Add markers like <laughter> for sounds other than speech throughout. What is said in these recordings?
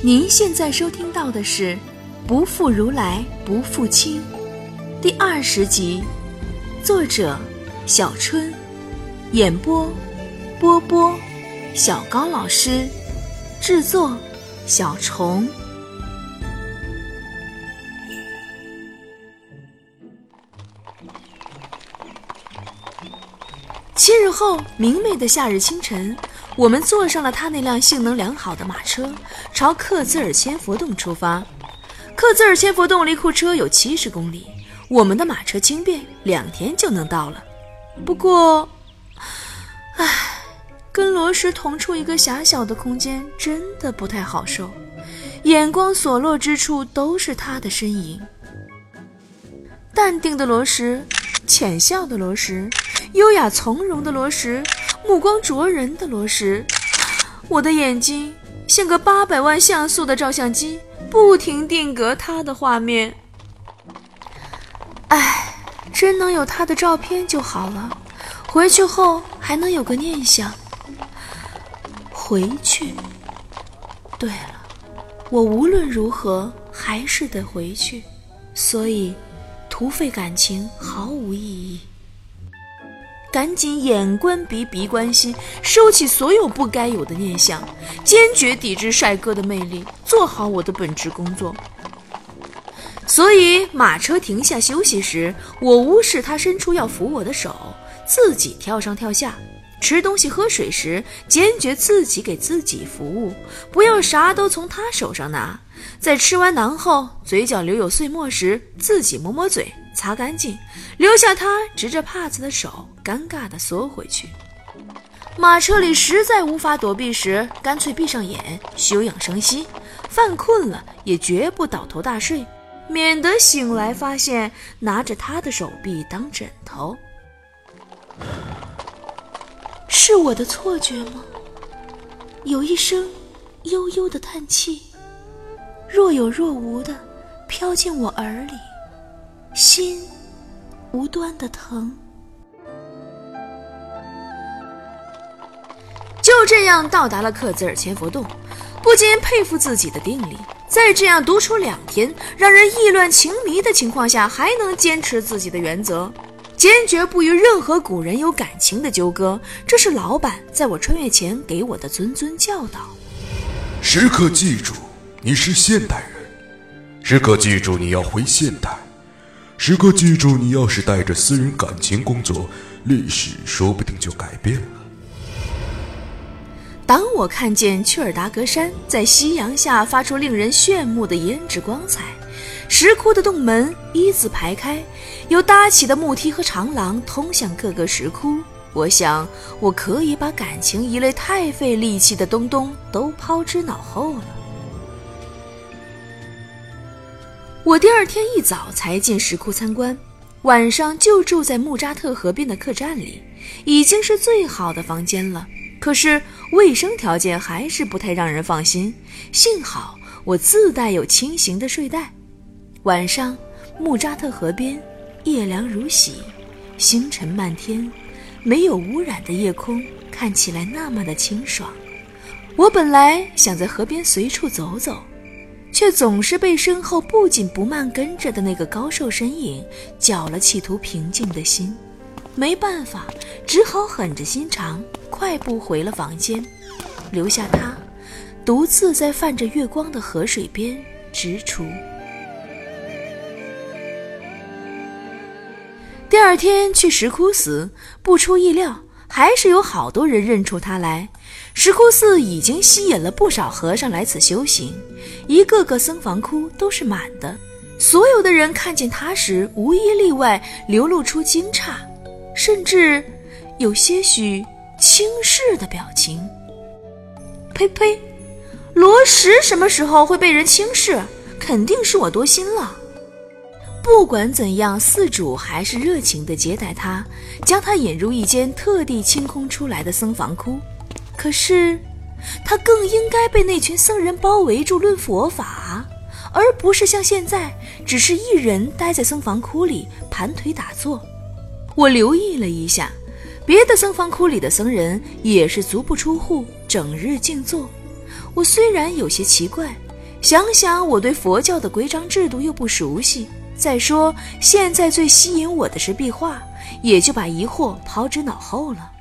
您现在收听到的是《不负如来不负卿》第二十集，作者小春，演播波波，小高老师，制作小虫。七日后，明媚的夏日清晨，我们坐上了他那辆性能良好的马车，朝克孜尔千佛洞出发。克孜尔千佛洞离库车有七十公里，我们的马车轻便，两天就能到了。不过，唉，跟罗什同处一个狭小的空间，真的不太好受。眼光所落之处都是他的身影。淡定的罗什，浅笑的罗什。优雅从容的罗什，目光灼人的罗什，我的眼睛像个八百万像素的照相机，不停定格他的画面。唉，真能有他的照片就好了，回去后还能有个念想。回去。对了，我无论如何还是得回去，所以徒费感情毫无意义。赶紧眼观鼻，鼻观心，收起所有不该有的念想，坚决抵制帅哥的魅力，做好我的本职工作。所以马车停下休息时，我无视他伸出要扶我的手，自己跳上跳下。吃东西喝水时，坚决自己给自己服务，不要啥都从他手上拿。在吃完馕后，嘴角留有碎末时，自己抹抹嘴。擦干净，留下他执着帕子的手，尴尬地缩回去。马车里实在无法躲避时，干脆闭上眼休养生息。犯困了也绝不倒头大睡，免得醒来发现拿着他的手臂当枕头。是我的错觉吗？有一声悠悠的叹气，若有若无的飘进我耳里。心无端的疼，就这样到达了克孜尔千佛洞，不禁佩服自己的定力，在这样独处两天、让人意乱情迷的情况下，还能坚持自己的原则，坚决不与任何古人有感情的纠葛。这是老板在我穿越前给我的谆谆教导。时刻记住，你是现代人；时刻记住，你要回现代。时刻记住，你要是带着私人感情工作，历史说不定就改变了。当我看见曲尔达格山在夕阳下发出令人炫目的胭脂光彩，石窟的洞门一字排开，有搭起的木梯和长廊通向各个石窟，我想我可以把感情一类太费力气的东东都抛之脑后了。我第二天一早才进石窟参观，晚上就住在木扎特河边的客栈里，已经是最好的房间了。可是卫生条件还是不太让人放心。幸好我自带有轻型的睡袋。晚上木扎特河边，夜凉如洗，星辰漫天，没有污染的夜空看起来那么的清爽。我本来想在河边随处走走。却总是被身后不紧不慢跟着的那个高瘦身影搅了企图平静的心，没办法，只好狠着心肠快步回了房间，留下他独自在泛着月光的河水边踟蹰。第二天去石窟寺，不出意料，还是有好多人认出他来。石窟寺已经吸引了不少和尚来此修行，一个个僧房窟都是满的。所有的人看见他时，无一例外流露出惊诧，甚至有些许轻视的表情。呸呸！罗什什么时候会被人轻视？肯定是我多心了。不管怎样，寺主还是热情地接待他，将他引入一间特地清空出来的僧房窟。可是，他更应该被那群僧人包围住论佛法，而不是像现在只是一人待在僧房窟里盘腿打坐。我留意了一下，别的僧房窟里的僧人也是足不出户，整日静坐。我虽然有些奇怪，想想我对佛教的规章制度又不熟悉，再说现在最吸引我的是壁画，也就把疑惑抛之脑后了。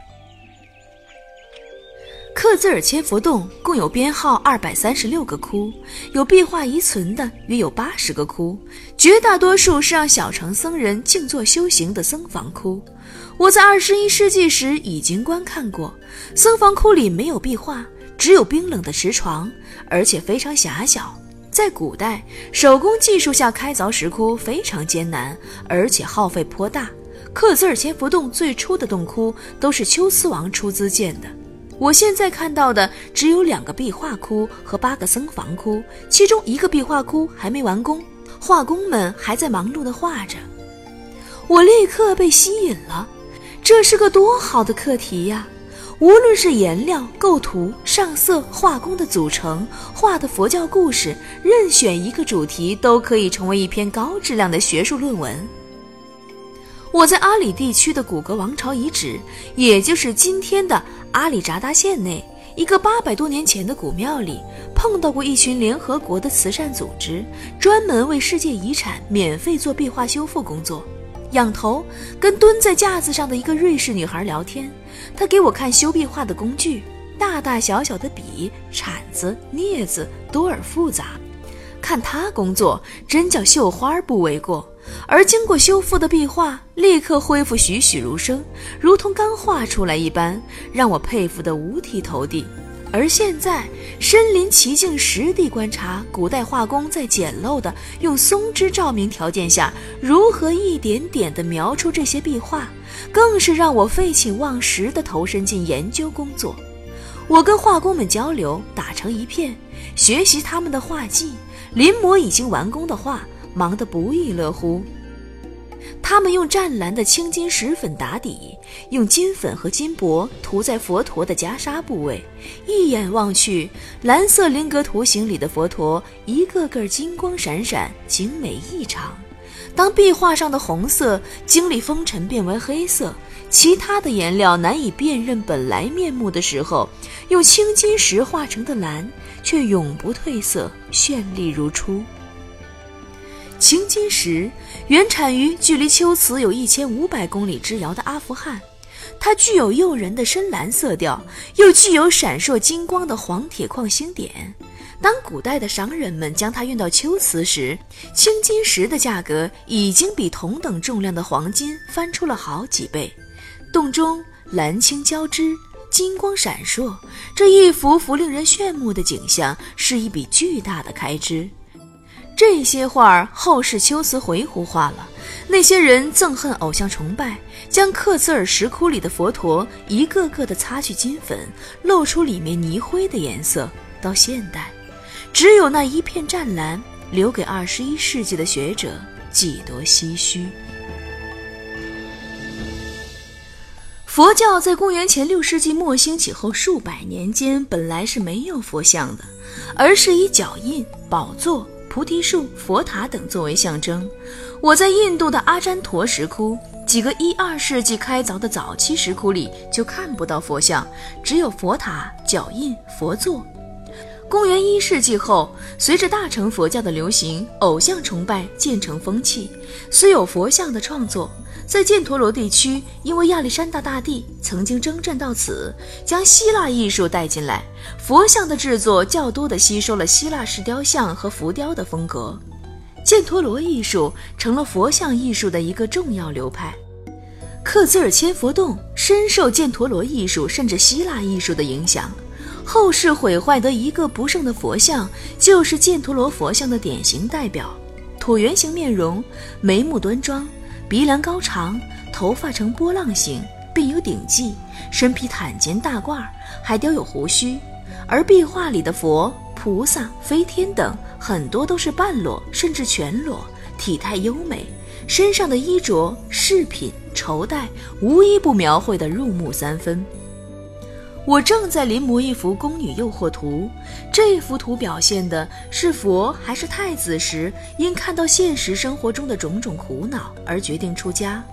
克孜尔千佛洞共有编号二百三十六个窟，有壁画遗存的约有八十个窟，绝大多数是让小乘僧人静坐修行的僧房窟。我在二十一世纪时已经观看过，僧房窟里没有壁画，只有冰冷的石床，而且非常狭小。在古代，手工技术下开凿石窟非常艰难，而且耗费颇大。克孜尔千佛洞最初的洞窟都是龟兹王出资建的。我现在看到的只有两个壁画窟和八个僧房窟，其中一个壁画窟还没完工，画工们还在忙碌地画着。我立刻被吸引了，这是个多好的课题呀！无论是颜料、构图、上色、画工的组成、画的佛教故事，任选一个主题都可以成为一篇高质量的学术论文。我在阿里地区的古格王朝遗址，也就是今天的。阿里扎达县内一个八百多年前的古庙里，碰到过一群联合国的慈善组织，专门为世界遗产免费做壁画修复工作。仰头跟蹲在架子上的一个瑞士女孩聊天，她给我看修壁画的工具，大大小小的笔、铲子、镊子多而复杂，看她工作真叫绣花不为过。而经过修复的壁画立刻恢复栩栩如生，如同刚画出来一般，让我佩服得五体投地。而现在身临其境，实地观察古代画工在简陋的用松枝照明条件下如何一点点地描出这些壁画，更是让我废寝忘食地投身进研究工作。我跟画工们交流，打成一片，学习他们的画技，临摹已经完工的画。忙得不亦乐乎。他们用湛蓝的青金石粉打底，用金粉和金箔涂在佛陀的袈裟部位。一眼望去，蓝色菱格图形里的佛陀一个个金光闪闪，精美异常。当壁画上的红色经历风尘变为黑色，其他的颜料难以辨认本来面目的时候，用青金石画成的蓝却永不褪色，绚丽如初。青金石原产于距离秋瓷有一千五百公里之遥的阿富汗，它具有诱人的深蓝色调，又具有闪烁金光的黄铁矿星点。当古代的商人们将它运到秋瓷时，青金石的价格已经比同等重量的黄金翻出了好几倍。洞中蓝青交织，金光闪烁，这一幅幅令人炫目的景象是一笔巨大的开支。这些画后世秋瓷回鹘画了，那些人憎恨偶像崇拜，将克孜尔石窟里的佛陀一个个的擦去金粉，露出里面泥灰的颜色。到现代，只有那一片湛蓝，留给二十一世纪的学者几多唏嘘。佛教在公元前六世纪末兴起后数百年间，本来是没有佛像的，而是以脚印、宝座。菩提树、佛塔等作为象征。我在印度的阿占陀石窟，几个一二世纪开凿的早期石窟里就看不到佛像，只有佛塔、脚印、佛座。公元一世纪后，随着大乘佛教的流行，偶像崇拜渐成风气，虽有佛像的创作。在犍陀罗地区，因为亚历山大大帝曾经征战到此，将希腊艺术带进来，佛像的制作较多地吸收了希腊式雕像和浮雕的风格，犍陀罗艺术成了佛像艺术的一个重要流派。克孜尔千佛洞深受犍陀罗艺术甚至希腊艺术的影响，后世毁坏得一个不剩的佛像，就是犍陀罗佛像的典型代表，椭圆形面容，眉目端庄。鼻梁高长，头发呈波浪形，并有顶髻，身披袒肩大褂，还雕有胡须。而壁画里的佛、菩萨、飞天等，很多都是半裸甚至全裸，体态优美，身上的衣着、饰品、绸带，无一不描绘得入木三分。我正在临摹一幅宫女诱惑图，这幅图表现的是佛还是太子时，因看到现实生活中的种种苦恼而决定出家。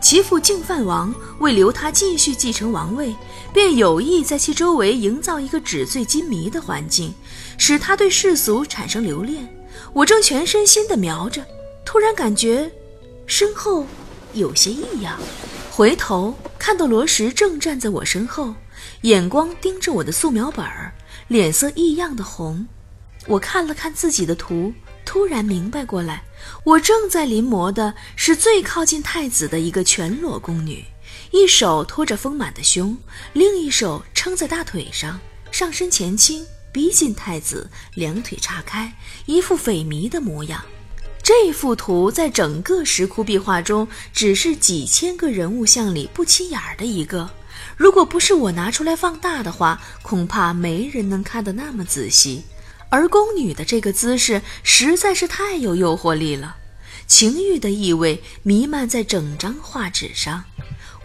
其父净饭王为留他继续继承王位，便有意在其周围营造一个纸醉金迷的环境，使他对世俗产生留恋。我正全身心地瞄着，突然感觉身后有些异样，回头看到罗什正站在我身后，眼光盯着我的素描本儿，脸色异样的红。我看了看自己的图，突然明白过来，我正在临摹的是最靠近太子的一个全裸宫女，一手托着丰满的胸，另一手撑在大腿上，上身前倾，逼近太子，两腿岔开，一副匪迷的模样。这幅图在整个石窟壁画中，只是几千个人物像里不起眼儿的一个。如果不是我拿出来放大的话，恐怕没人能看得那么仔细。而宫女的这个姿势实在是太有诱惑力了，情欲的意味弥漫在整张画纸上，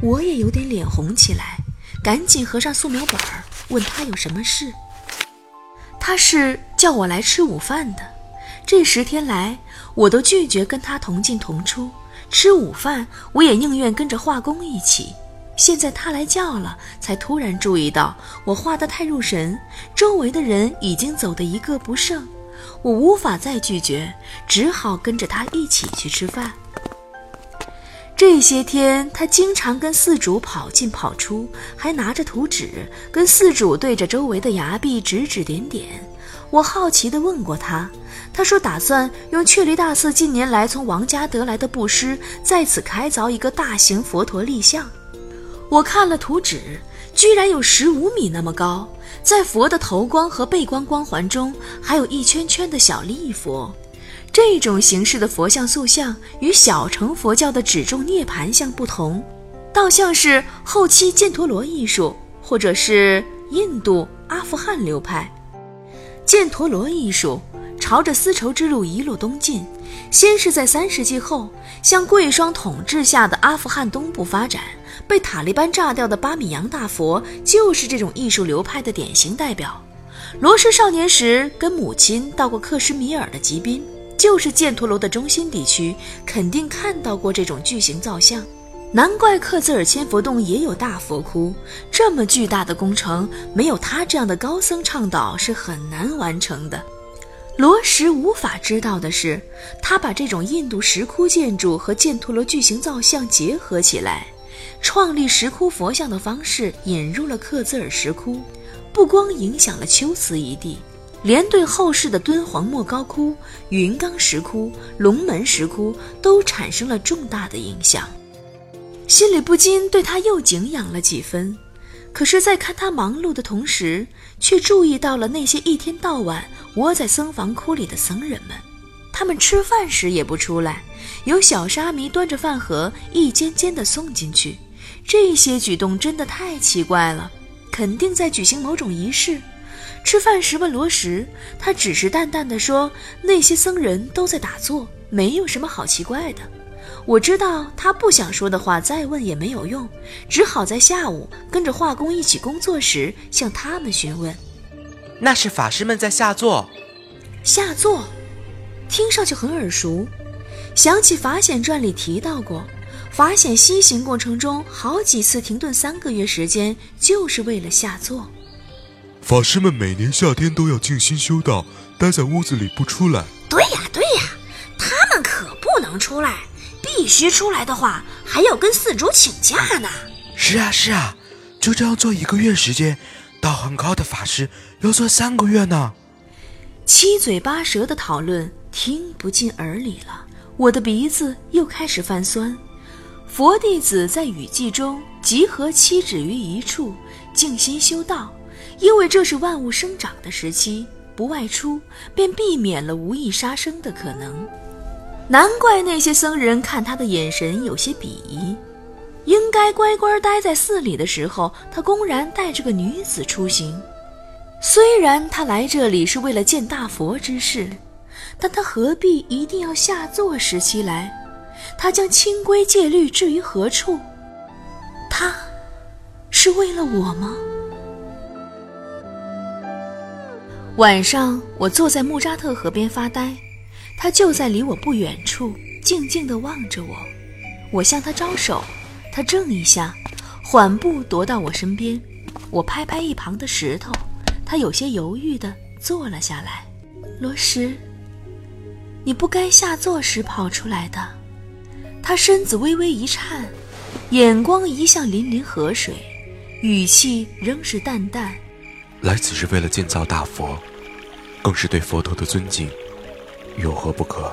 我也有点脸红起来，赶紧合上素描本儿，问他有什么事。他是叫我来吃午饭的，这十天来我都拒绝跟他同进同出，吃午饭我也宁愿跟着画工一起。现在他来叫了，才突然注意到我画得太入神，周围的人已经走得一个不剩，我无法再拒绝，只好跟着他一起去吃饭。这些天，他经常跟四主跑进跑出，还拿着图纸跟四主对着周围的崖壁指指点点。我好奇地问过他，他说打算用雀离大寺近年来从王家得来的布施，在此开凿一个大型佛陀立像。我看了图纸，居然有十五米那么高，在佛的头光和背光光环中，还有一圈圈的小立佛。这种形式的佛像塑像与小乘佛教的指重涅盘像不同，倒像是后期犍陀罗艺术，或者是印度、阿富汗流派。犍陀罗艺术朝着丝绸之路一路东进，先是在三世纪后向贵霜统治下的阿富汗东部发展。被塔利班炸掉的巴米扬大佛就是这种艺术流派的典型代表。罗什少年时跟母亲到过克什米尔的吉宾，就是犍陀罗的中心地区，肯定看到过这种巨型造像。难怪克孜尔千佛洞也有大佛窟，这么巨大的工程，没有他这样的高僧倡导是很难完成的。罗什无法知道的是，他把这种印度石窟建筑和犍陀罗巨型造像结合起来。创立石窟佛像的方式引入了克孜尔石窟，不光影响了秋瓷一地，连对后世的敦煌莫高窟、云冈石窟、龙门石窟都产生了重大的影响。心里不禁对他又敬仰了几分，可是，在看他忙碌的同时，却注意到了那些一天到晚窝在僧房窟里的僧人们，他们吃饭时也不出来，有小沙弥端着饭盒一间间的送进去。这些举动真的太奇怪了，肯定在举行某种仪式。吃饭时问罗什，他只是淡淡的说：“那些僧人都在打坐，没有什么好奇怪的。”我知道他不想说的话，再问也没有用，只好在下午跟着画工一起工作时向他们询问：“那是法师们在下坐。”下坐，听上去很耳熟，想起《法显传》里提到过。法显西行过程中，好几次停顿三个月时间，就是为了下座。法师们每年夏天都要静心修道，待在屋子里不出来。对呀，对呀，他们可不能出来，必须出来的话，还要跟四主请假呢。是啊，是啊，就这样做一个月时间，到很高的法师要做三个月呢。七嘴八舌的讨论听不进耳里了，我的鼻子又开始泛酸。佛弟子在雨季中集合七指于一处，静心修道，因为这是万物生长的时期，不外出，便避免了无意杀生的可能。难怪那些僧人看他的眼神有些鄙夷。应该乖乖待在寺里的时候，他公然带着个女子出行。虽然他来这里是为了见大佛之事，但他何必一定要下座时期来？他将清规戒律置于何处？他是为了我吗？晚上，我坐在穆扎特河边发呆，他就在离我不远处，静静地望着我。我向他招手，他怔一下，缓步踱到我身边。我拍拍一旁的石头，他有些犹豫地坐了下来。罗什，你不该下坐时跑出来的。他身子微微一颤，眼光移向粼粼河水，语气仍是淡淡。来此是为了建造大佛，更是对佛陀的尊敬，有何不可？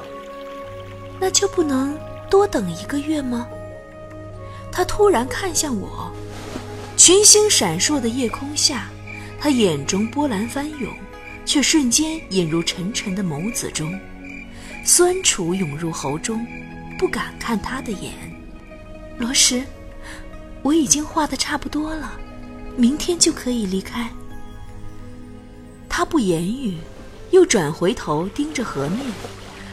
那就不能多等一个月吗？他突然看向我，群星闪烁的夜空下，他眼中波澜翻涌，却瞬间引入沉沉的眸子中，酸楚涌入喉中，不敢看他的眼。罗什，我已经画的差不多了，明天就可以离开。他不言语，又转回头盯着河面，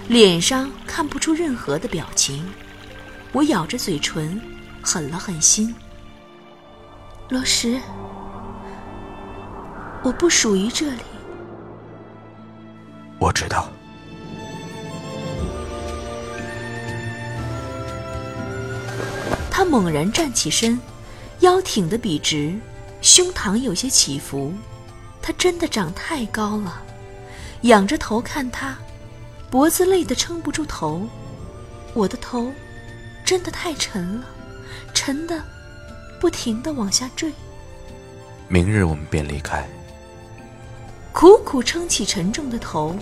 脸上看不出任何的表情。我咬着嘴唇。狠了狠心，罗什，我不属于这里。我知道。他猛然站起身，腰挺得笔直，胸膛有些起伏。他真的长太高了，仰着头看他，脖子累得撑不住头。我的头真的太沉了。沉的，不停的往下坠。明日我们便离开。苦苦撑起沉重的头，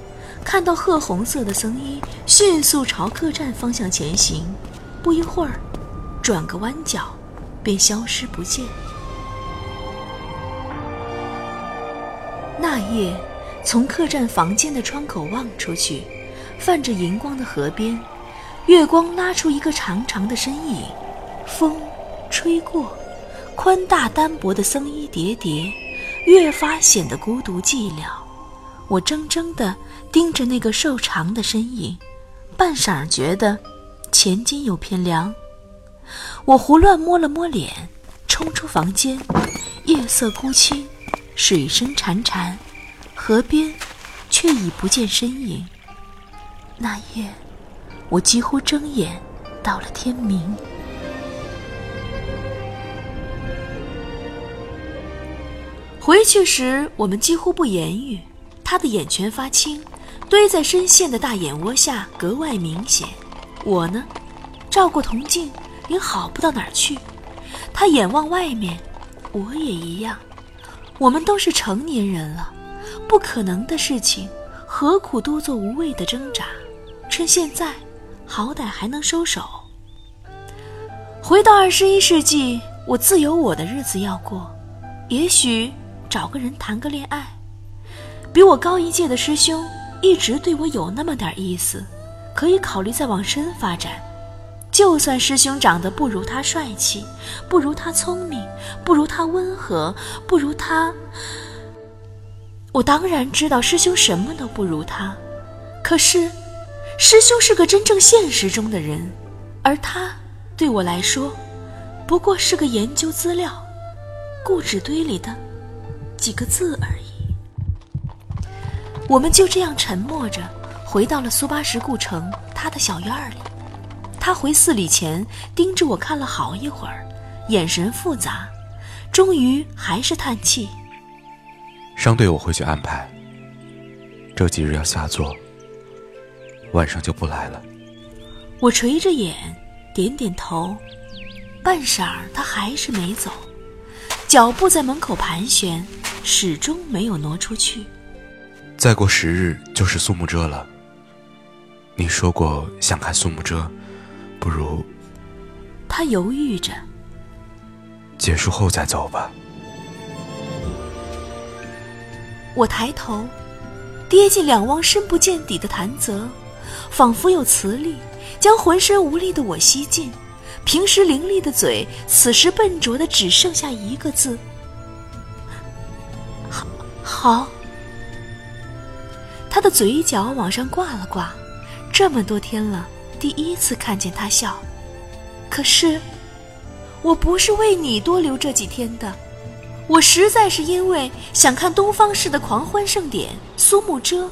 看到褐红色的僧衣迅速朝客栈方向前行，不一会儿，转个弯角，便消失不见。那夜，从客栈房间的窗口望出去，泛着银光的河边，月光拉出一个长长的身影。风吹过，宽大单薄的僧衣叠叠，越发显得孤独寂寥。我怔怔地盯着那个瘦长的身影，半晌觉得前襟有偏凉。我胡乱摸了摸脸，冲出房间。夜色孤清，水声潺潺，河边却已不见身影。那夜，我几乎睁眼到了天明。回去时，我们几乎不言语。他的眼圈发青，堆在深陷的大眼窝下格外明显。我呢，照过铜镜，也好不到哪儿去。他眼望外面，我也一样。我们都是成年人了，不可能的事情，何苦多做无谓的挣扎？趁现在，好歹还能收手。回到二十一世纪，我自有我的日子要过，也许。找个人谈个恋爱，比我高一届的师兄一直对我有那么点意思，可以考虑再往深发展。就算师兄长得不如他帅气，不如他聪明，不如他温和，不如他……我当然知道师兄什么都不如他，可是，师兄是个真正现实中的人，而他对我来说，不过是个研究资料、故纸堆里的。几个字而已。我们就这样沉默着，回到了苏巴什故城他的小院里。他回寺里前，盯着我看了好一会儿，眼神复杂，终于还是叹气。商队我会去安排。这几日要下座，晚上就不来了。我垂着眼，点点头。半晌，他还是没走，脚步在门口盘旋。始终没有挪出去。再过十日就是苏幕遮了。你说过想看苏幕遮，不如……他犹豫着。结束后再走吧。我抬头，跌进两汪深不见底的潭泽，仿佛有磁力将浑身无力的我吸进。平时伶俐的嘴，此时笨拙的只剩下一个字。好，他的嘴角往上挂了挂，这么多天了，第一次看见他笑。可是，我不是为你多留这几天的，我实在是因为想看东方式的狂欢盛典——苏幕遮。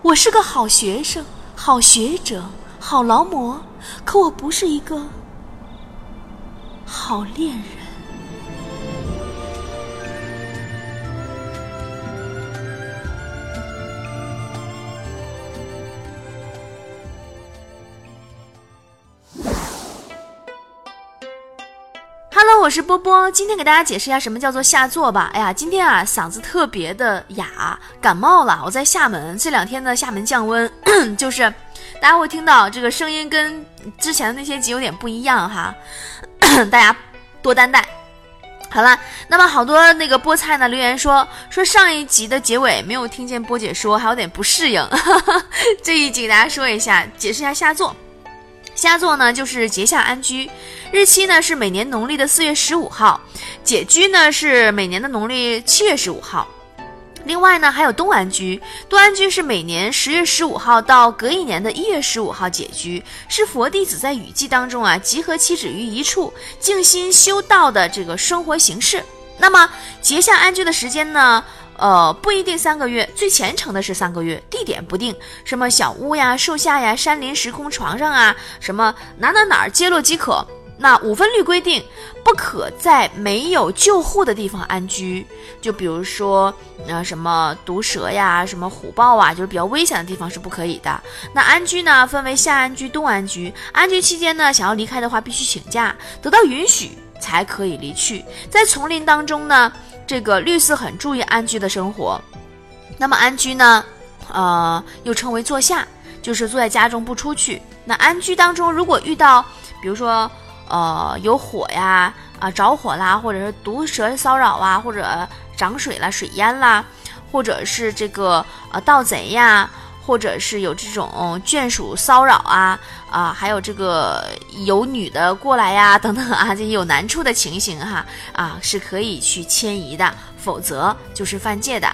我是个好学生、好学者、好劳模，可我不是一个好恋人。我是波波，今天给大家解释一下什么叫做下作吧。哎呀，今天啊嗓子特别的哑，感冒了。我在厦门，这两天呢厦门降温，<clears throat> 就是大家会听到这个声音跟之前的那些集有点不一样哈，大家多担待。好了，那么好多那个菠菜呢留言说说上一集的结尾没有听见波姐说，还有点不适应。<laughs> 这一集给大家说一下，解释一下下作。佳作呢就是节下安居，日期呢是每年农历的四月十五号，解居呢是每年的农历七月十五号。另外呢还有东安居，东安居是每年十月十五号到隔一年的一月十五号解居，是佛弟子在雨季当中啊集合七指于一处，静心修道的这个生活形式。那么节下安居的时间呢？呃，不一定三个月，最虔诚的是三个月，地点不定，什么小屋呀、树下呀、山林、时空、床上啊，什么哪哪哪儿接落即可。那五分律规定，不可在没有救护的地方安居，就比如说，呃，什么毒蛇呀、什么虎豹啊，就是比较危险的地方是不可以的。那安居呢，分为夏安居、冬安居。安居期间呢，想要离开的话，必须请假，得到允许才可以离去。在丛林当中呢。这个绿色很注意安居的生活，那么安居呢，呃，又称为坐下，就是坐在家中不出去。那安居当中，如果遇到，比如说，呃，有火呀，啊，着火啦，或者是毒蛇骚扰啊，或者涨水啦、水淹啦，或者是这个呃盗贼呀。或者是有这种眷属骚扰啊啊，还有这个有女的过来呀 <laughs> 等等啊，这有难处的情形哈啊，是可以去迁移的，否则就是犯戒的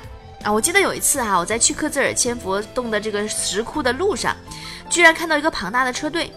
啊。我记得有一次哈，我在去克孜尔千佛洞的这个石窟的路上，居然看到一个庞大的车队，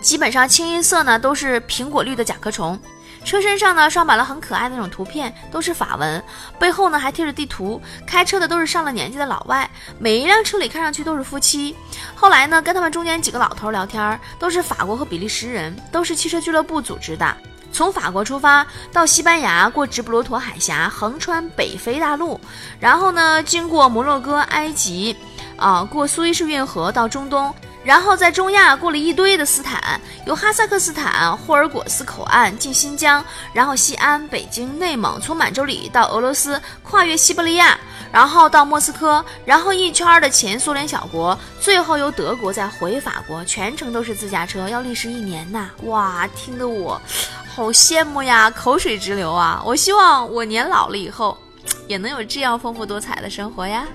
基本上清一色呢都是苹果绿的甲壳虫。车身上呢，刷满了很可爱的那种图片，都是法文，背后呢还贴着地图。开车的都是上了年纪的老外，每一辆车里看上去都是夫妻。后来呢，跟他们中间几个老头聊天，都是法国和比利时人，都是汽车俱乐部组织的。从法国出发到西班牙，过直布罗陀海峡，横穿北非大陆，然后呢，经过摩洛哥、埃及，啊，过苏伊士运河到中东。然后在中亚过了一堆的斯坦，由哈萨克斯坦霍尔果斯口岸进新疆，然后西安、北京、内蒙，从满洲里到俄罗斯，跨越西伯利亚，然后到莫斯科，然后一圈儿的前苏联小国，最后由德国再回法国，全程都是自驾车，要历时一年呐！哇，听得我好羡慕呀，口水直流啊！我希望我年老了以后，也能有这样丰富多彩的生活呀。